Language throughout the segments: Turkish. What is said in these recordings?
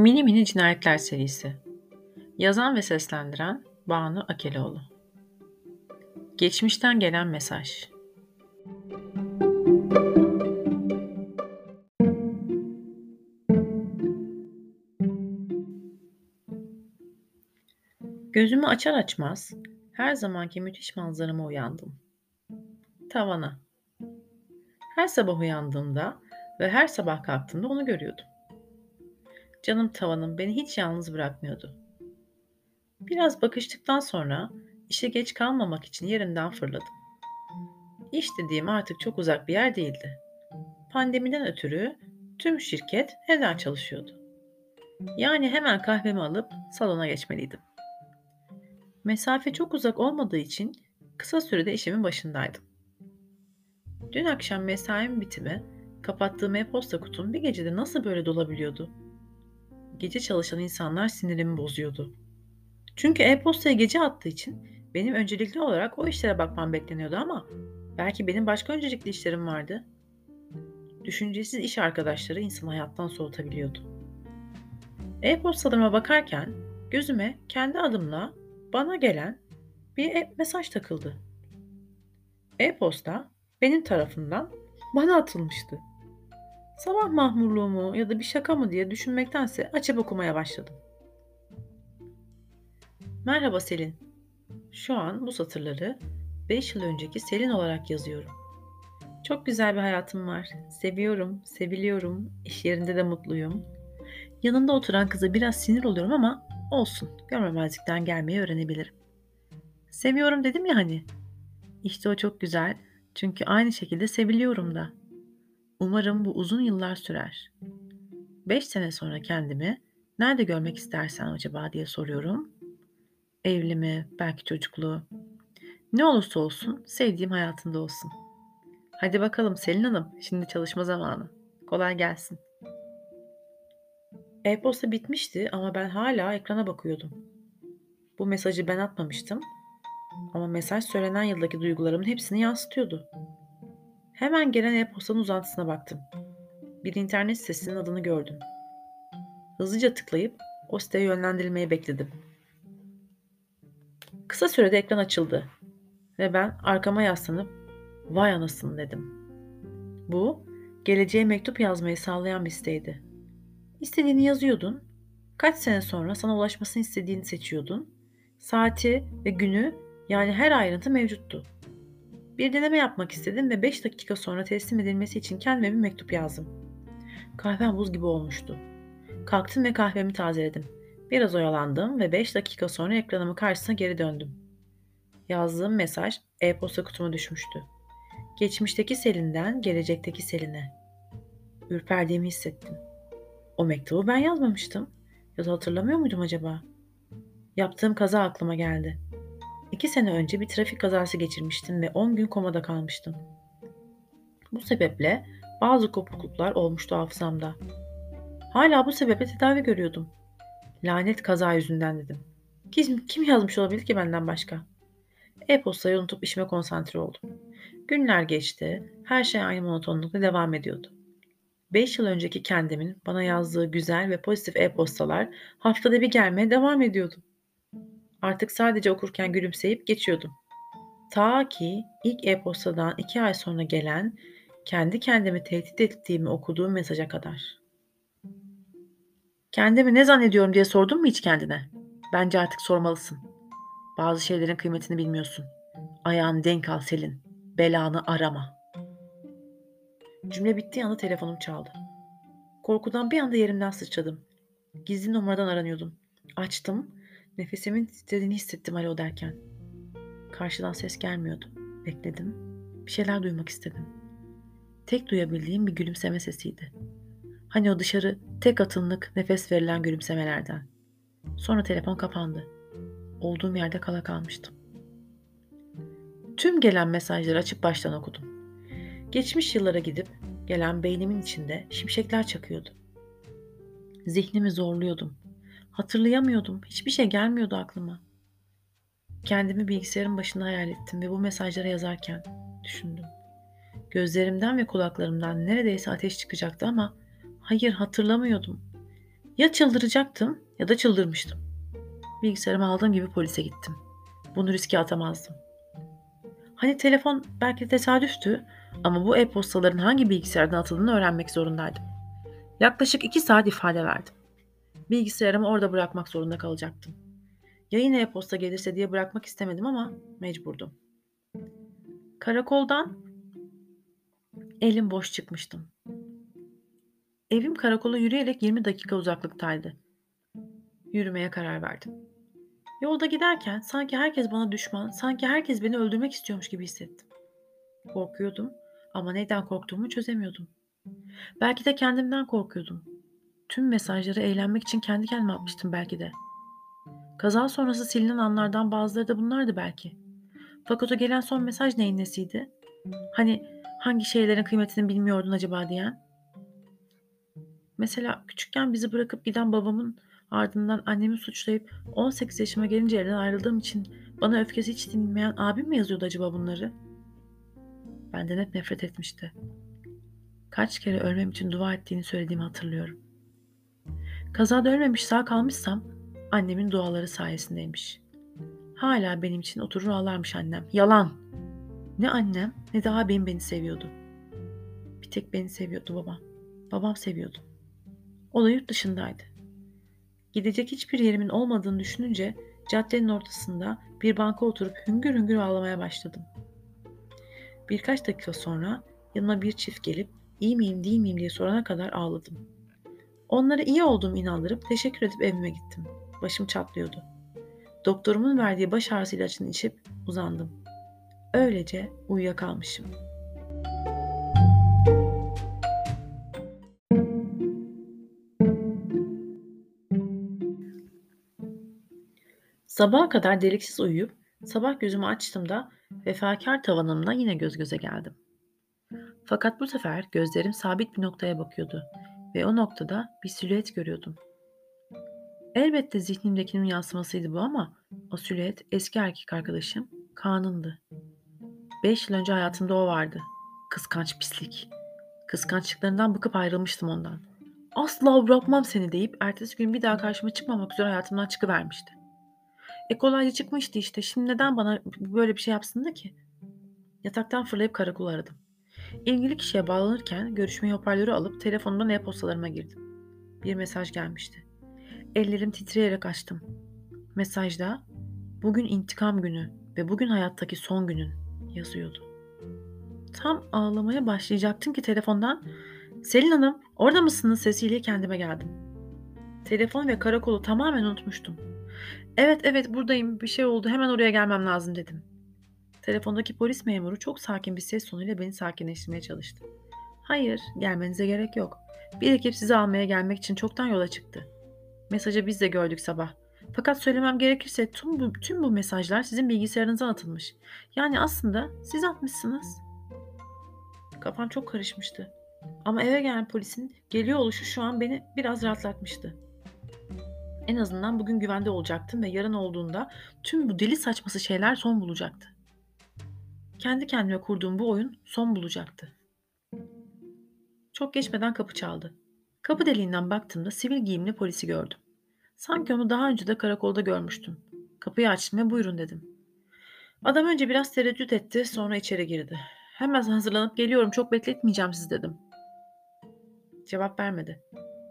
Mini Mini Cinayetler serisi Yazan ve seslendiren Banu Akeloğlu Geçmişten gelen mesaj Gözümü açar açmaz her zamanki müthiş manzarama uyandım. Tavana. Her sabah uyandığımda ve her sabah kalktığımda onu görüyordum. Canım tavanım beni hiç yalnız bırakmıyordu. Biraz bakıştıktan sonra işe geç kalmamak için yerinden fırladım. İş dediğim artık çok uzak bir yer değildi. Pandemiden ötürü tüm şirket evden çalışıyordu. Yani hemen kahvemi alıp salona geçmeliydim. Mesafe çok uzak olmadığı için kısa sürede işimin başındaydım. Dün akşam mesaim bitimi kapattığım e-posta kutum bir gecede nasıl böyle dolabiliyordu? Gece çalışan insanlar sinirimi bozuyordu. Çünkü e-postaya gece attığı için benim öncelikli olarak o işlere bakmam bekleniyordu ama belki benim başka öncelikli işlerim vardı. Düşüncesiz iş arkadaşları insan hayattan soğutabiliyordu. E-postalarıma bakarken gözüme kendi adımla bana gelen bir e- mesaj takıldı. E-posta benim tarafından bana atılmıştı. Sabah mahmurluğu mu ya da bir şaka mı diye düşünmektense açıp okumaya başladım. Merhaba Selin. Şu an bu satırları 5 yıl önceki Selin olarak yazıyorum. Çok güzel bir hayatım var. Seviyorum, seviliyorum. İş yerinde de mutluyum. Yanında oturan kıza biraz sinir oluyorum ama olsun. Görmemezlikten gelmeyi öğrenebilirim. Seviyorum dedim ya hani. İşte o çok güzel. Çünkü aynı şekilde seviliyorum da. Umarım bu uzun yıllar sürer. Beş sene sonra kendimi nerede görmek istersen acaba diye soruyorum. Evli mi, belki çocuklu. Ne olursa olsun sevdiğim hayatında olsun. Hadi bakalım Selin Hanım, şimdi çalışma zamanı. Kolay gelsin. E-posta bitmişti ama ben hala ekrana bakıyordum. Bu mesajı ben atmamıştım ama mesaj söylenen yıldaki duygularımın hepsini yansıtıyordu. Hemen gelen e-postanın uzantısına baktım. Bir internet sitesinin adını gördüm. Hızlıca tıklayıp o siteye yönlendirilmeyi bekledim. Kısa sürede ekran açıldı ve ben arkama yaslanıp vay anasını dedim. Bu geleceğe mektup yazmayı sağlayan bir siteydi. İstediğini yazıyordun, kaç sene sonra sana ulaşmasını istediğini seçiyordun, saati ve günü yani her ayrıntı mevcuttu. Bir deneme yapmak istedim ve 5 dakika sonra teslim edilmesi için kendime bir mektup yazdım. Kahvem buz gibi olmuştu. Kalktım ve kahvemi tazeledim. Biraz oyalandım ve 5 dakika sonra ekranımın karşısına geri döndüm. Yazdığım mesaj e-posta kutuma düşmüştü. Geçmişteki Selin'den gelecekteki Selin'e. Ürperdiğimi hissettim. O mektubu ben yazmamıştım. Ya da hatırlamıyor muydum acaba? Yaptığım kaza aklıma geldi. İki sene önce bir trafik kazası geçirmiştim ve 10 gün komada kalmıştım. Bu sebeple bazı kopukluklar olmuştu hafızamda. Hala bu sebeple tedavi görüyordum. Lanet kaza yüzünden dedim. Kim, kim yazmış olabilir ki benden başka? E-postayı unutup işime konsantre oldum. Günler geçti. Her şey aynı monotonlukla devam ediyordu. 5 yıl önceki kendimin bana yazdığı güzel ve pozitif e-postalar haftada bir gelmeye devam ediyordu. Artık sadece okurken gülümseyip geçiyordum. Ta ki ilk e-postadan iki ay sonra gelen, kendi kendimi tehdit ettiğimi okuduğum mesaja kadar. Kendimi ne zannediyorum diye sordun mu hiç kendine? Bence artık sormalısın. Bazı şeylerin kıymetini bilmiyorsun. Ayağını denk al Selin. Belanı arama. Cümle bittiği anda telefonum çaldı. Korkudan bir anda yerimden sıçradım. Gizli numaradan aranıyordum. Açtım Nefesimin titrediğini hissettim alo derken. Karşıdan ses gelmiyordu. Bekledim. Bir şeyler duymak istedim. Tek duyabildiğim bir gülümseme sesiydi. Hani o dışarı tek atımlık nefes verilen gülümsemelerden. Sonra telefon kapandı. Olduğum yerde kala kalmıştım. Tüm gelen mesajları açıp baştan okudum. Geçmiş yıllara gidip gelen beynimin içinde şimşekler çakıyordu. Zihnimi zorluyordum. Hatırlayamıyordum. Hiçbir şey gelmiyordu aklıma. Kendimi bilgisayarın başında hayal ettim ve bu mesajları yazarken düşündüm. Gözlerimden ve kulaklarımdan neredeyse ateş çıkacaktı ama hayır hatırlamıyordum. Ya çıldıracaktım ya da çıldırmıştım. Bilgisayarımı aldığım gibi polise gittim. Bunu riske atamazdım. Hani telefon belki tesadüftü ama bu e-postaların hangi bilgisayardan atıldığını öğrenmek zorundaydım. Yaklaşık iki saat ifade verdim. Bilgisayarımı orada bırakmak zorunda kalacaktım. Ya yine e-posta gelirse diye bırakmak istemedim ama mecburdum. Karakoldan elim boş çıkmıştım. Evim karakola yürüyerek 20 dakika uzaklıktaydı. Yürümeye karar verdim. Yolda giderken sanki herkes bana düşman, sanki herkes beni öldürmek istiyormuş gibi hissettim. Korkuyordum ama neden korktuğumu çözemiyordum. Belki de kendimden korkuyordum. Tüm mesajları eğlenmek için kendi kendime atmıştım belki de. Kaza sonrası silinen anlardan bazıları da bunlardı belki. Fakat o gelen son mesaj neyin nesiydi? Hani hangi şeylerin kıymetini bilmiyordun acaba diyen? Mesela küçükken bizi bırakıp giden babamın ardından annemi suçlayıp 18 yaşıma gelince evden ayrıldığım için bana öfkesi hiç dinmeyen abim mi yazıyordu acaba bunları? Benden hep nefret etmişti. Kaç kere ölmem için dua ettiğini söylediğimi hatırlıyorum. Kazada ölmemiş sağ kalmışsam annemin duaları sayesindeymiş. Hala benim için oturur ağlarmış annem. Yalan. Ne annem ne de abim beni seviyordu. Bir tek beni seviyordu babam. Babam seviyordu. O da yurt dışındaydı. Gidecek hiçbir yerimin olmadığını düşününce caddenin ortasında bir banka oturup hüngür hüngür ağlamaya başladım. Birkaç dakika sonra yanıma bir çift gelip iyi miyim değil miyim diye sorana kadar ağladım. Onlara iyi olduğumu inandırıp teşekkür edip evime gittim. Başım çatlıyordu. Doktorumun verdiği baş ağrısı ilacını içip uzandım. Öylece uyuyakalmışım. Sabaha kadar deliksiz uyuyup sabah gözümü açtığımda vefakar tavanımla yine göz göze geldim. Fakat bu sefer gözlerim sabit bir noktaya bakıyordu ve o noktada bir silüet görüyordum. Elbette zihnimdekinin yansımasıydı bu ama o silüet eski erkek arkadaşım Kaan'ındı. Beş yıl önce hayatımda o vardı. Kıskanç pislik. Kıskançlıklarından bıkıp ayrılmıştım ondan. Asla bırakmam seni deyip ertesi gün bir daha karşıma çıkmamak üzere hayatımdan çıkıvermişti. E kolayca çıkmıştı işte. Şimdi neden bana böyle bir şey yapsın da ki? Yataktan fırlayıp karakol aradım. İlgili kişiye bağlanırken görüşmeyi hoparlörü alıp telefonumdan e-postalarıma girdim. Bir mesaj gelmişti. Ellerim titreyerek açtım. Mesajda bugün intikam günü ve bugün hayattaki son günün yazıyordu. Tam ağlamaya başlayacaktım ki telefondan Selin Hanım orada mısınız sesiyle kendime geldim. Telefon ve karakolu tamamen unutmuştum. Evet evet buradayım bir şey oldu hemen oraya gelmem lazım dedim. Telefondaki polis memuru çok sakin bir ses tonuyla beni sakinleştirmeye çalıştı. Hayır gelmenize gerek yok. Bir ekip sizi almaya gelmek için çoktan yola çıktı. Mesajı biz de gördük sabah. Fakat söylemem gerekirse tüm bu, tüm bu mesajlar sizin bilgisayarınıza atılmış. Yani aslında siz atmışsınız. Kafam çok karışmıştı. Ama eve gelen polisin geliyor oluşu şu an beni biraz rahatlatmıştı. En azından bugün güvende olacaktım ve yarın olduğunda tüm bu deli saçması şeyler son bulacaktı. Kendi kendime kurduğum bu oyun son bulacaktı. Çok geçmeden kapı çaldı. Kapı deliğinden baktığımda sivil giyimli polisi gördüm. Sanki onu daha önce de karakolda görmüştüm. Kapıyı açtım ve buyurun dedim. Adam önce biraz tereddüt etti sonra içeri girdi. Hemen hazırlanıp geliyorum çok bekletmeyeceğim sizi dedim. Cevap vermedi.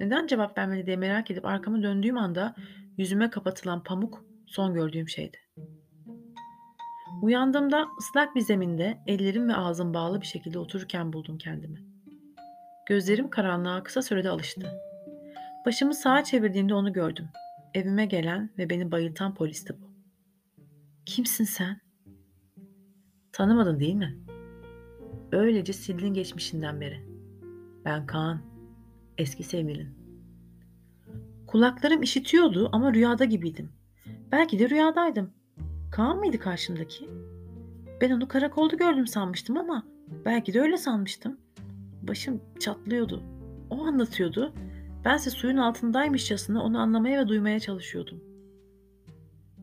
Neden cevap vermedi diye merak edip arkamı döndüğüm anda yüzüme kapatılan pamuk son gördüğüm şeydi. Uyandığımda ıslak bir zeminde ellerim ve ağzım bağlı bir şekilde otururken buldum kendimi. Gözlerim karanlığa kısa sürede alıştı. Başımı sağa çevirdiğimde onu gördüm. Evime gelen ve beni bayıltan polisti bu. Kimsin sen? Tanımadın değil mi? Öylece sildin geçmişinden beri. Ben Kaan, eski sevgilin. Kulaklarım işitiyordu ama rüyada gibiydim. Belki de rüyadaydım. Kaan mıydı karşımdaki? Ben onu karakolda gördüm sanmıştım ama belki de öyle sanmıştım. Başım çatlıyordu. O anlatıyordu. Bense suyun altındaymışçasına onu anlamaya ve duymaya çalışıyordum.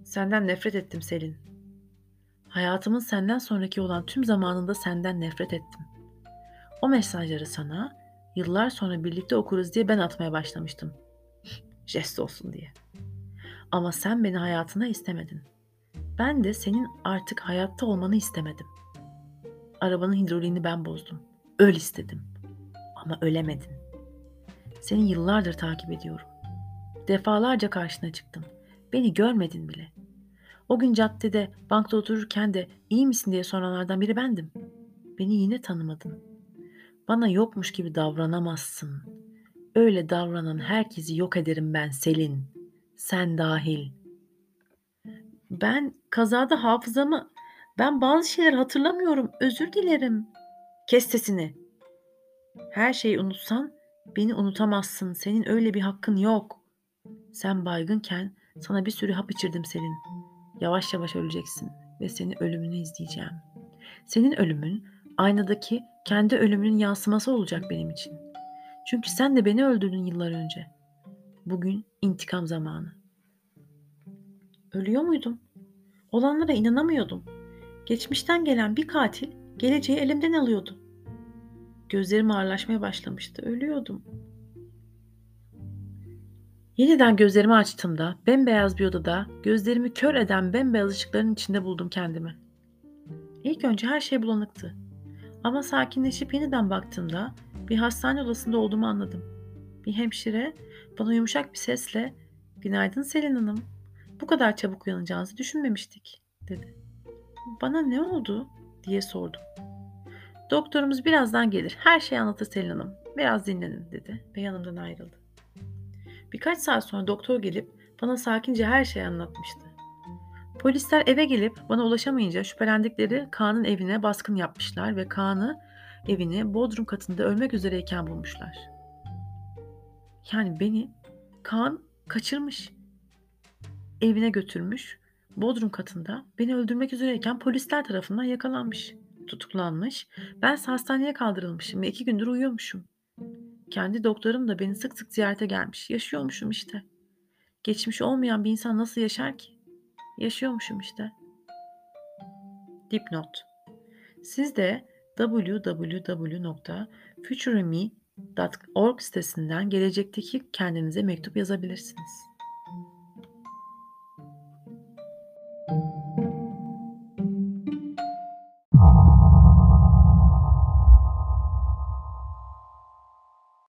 Senden nefret ettim Selin. Hayatımın senden sonraki olan tüm zamanında senden nefret ettim. O mesajları sana yıllar sonra birlikte okuruz diye ben atmaya başlamıştım. jest olsun diye. Ama sen beni hayatına istemedin. Ben de senin artık hayatta olmanı istemedim. Arabanın hidroliğini ben bozdum. Öl istedim. Ama ölemedin. Seni yıllardır takip ediyorum. Defalarca karşına çıktım. Beni görmedin bile. O gün caddede bankta otururken de iyi misin diye soranlardan biri bendim. Beni yine tanımadın. Bana yokmuş gibi davranamazsın. Öyle davranan herkesi yok ederim ben Selin. Sen dahil. Ben kazada hafızamı, ben bazı şeyler hatırlamıyorum. Özür dilerim. Kes sesini. Her şeyi unutsan beni unutamazsın. Senin öyle bir hakkın yok. Sen baygınken sana bir sürü hap içirdim Selin. Yavaş yavaş öleceksin ve senin ölümünü izleyeceğim. Senin ölümün aynadaki kendi ölümünün yansıması olacak benim için. Çünkü sen de beni öldürdün yıllar önce. Bugün intikam zamanı. Ölüyor muydum? Olanlara inanamıyordum. Geçmişten gelen bir katil geleceği elimden alıyordu. Gözlerim ağırlaşmaya başlamıştı. Ölüyordum. Yeniden gözlerimi açtığımda bembeyaz bir odada gözlerimi kör eden bembeyaz ışıkların içinde buldum kendimi. İlk önce her şey bulanıktı. Ama sakinleşip yeniden baktığımda bir hastane odasında olduğumu anladım. Bir hemşire bana yumuşak bir sesle "Günaydın Selin Hanım. Bu kadar çabuk uyanacağınızı düşünmemiştik." dedi. "Bana ne oldu?" diye sordum. "Doktorumuz birazdan gelir. Her şeyi anlatır Selin Hanım. Biraz dinlenin." dedi ve yanımdan ayrıldı. Birkaç saat sonra doktor gelip bana sakince her şeyi anlatmıştı. Polisler eve gelip bana ulaşamayınca şüphelendikleri Kaan'ın evine baskın yapmışlar ve Kaan'ı evini Bodrum katında ölmek üzereyken bulmuşlar. Yani beni Kaan kaçırmış. Evine götürmüş. Bodrum katında beni öldürmek üzereyken polisler tarafından yakalanmış. Tutuklanmış. Ben hastaneye kaldırılmışım ve iki gündür uyuyormuşum. Kendi doktorum da beni sık sık ziyarete gelmiş. Yaşıyormuşum işte. Geçmiş olmayan bir insan nasıl yaşar ki? Yaşıyormuşum işte. Dipnot. Siz de www.futureme.org sitesinden gelecekteki kendinize mektup yazabilirsiniz.